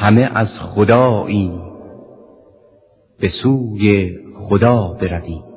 همه از خدایی. به سوی خدا برویم.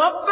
رب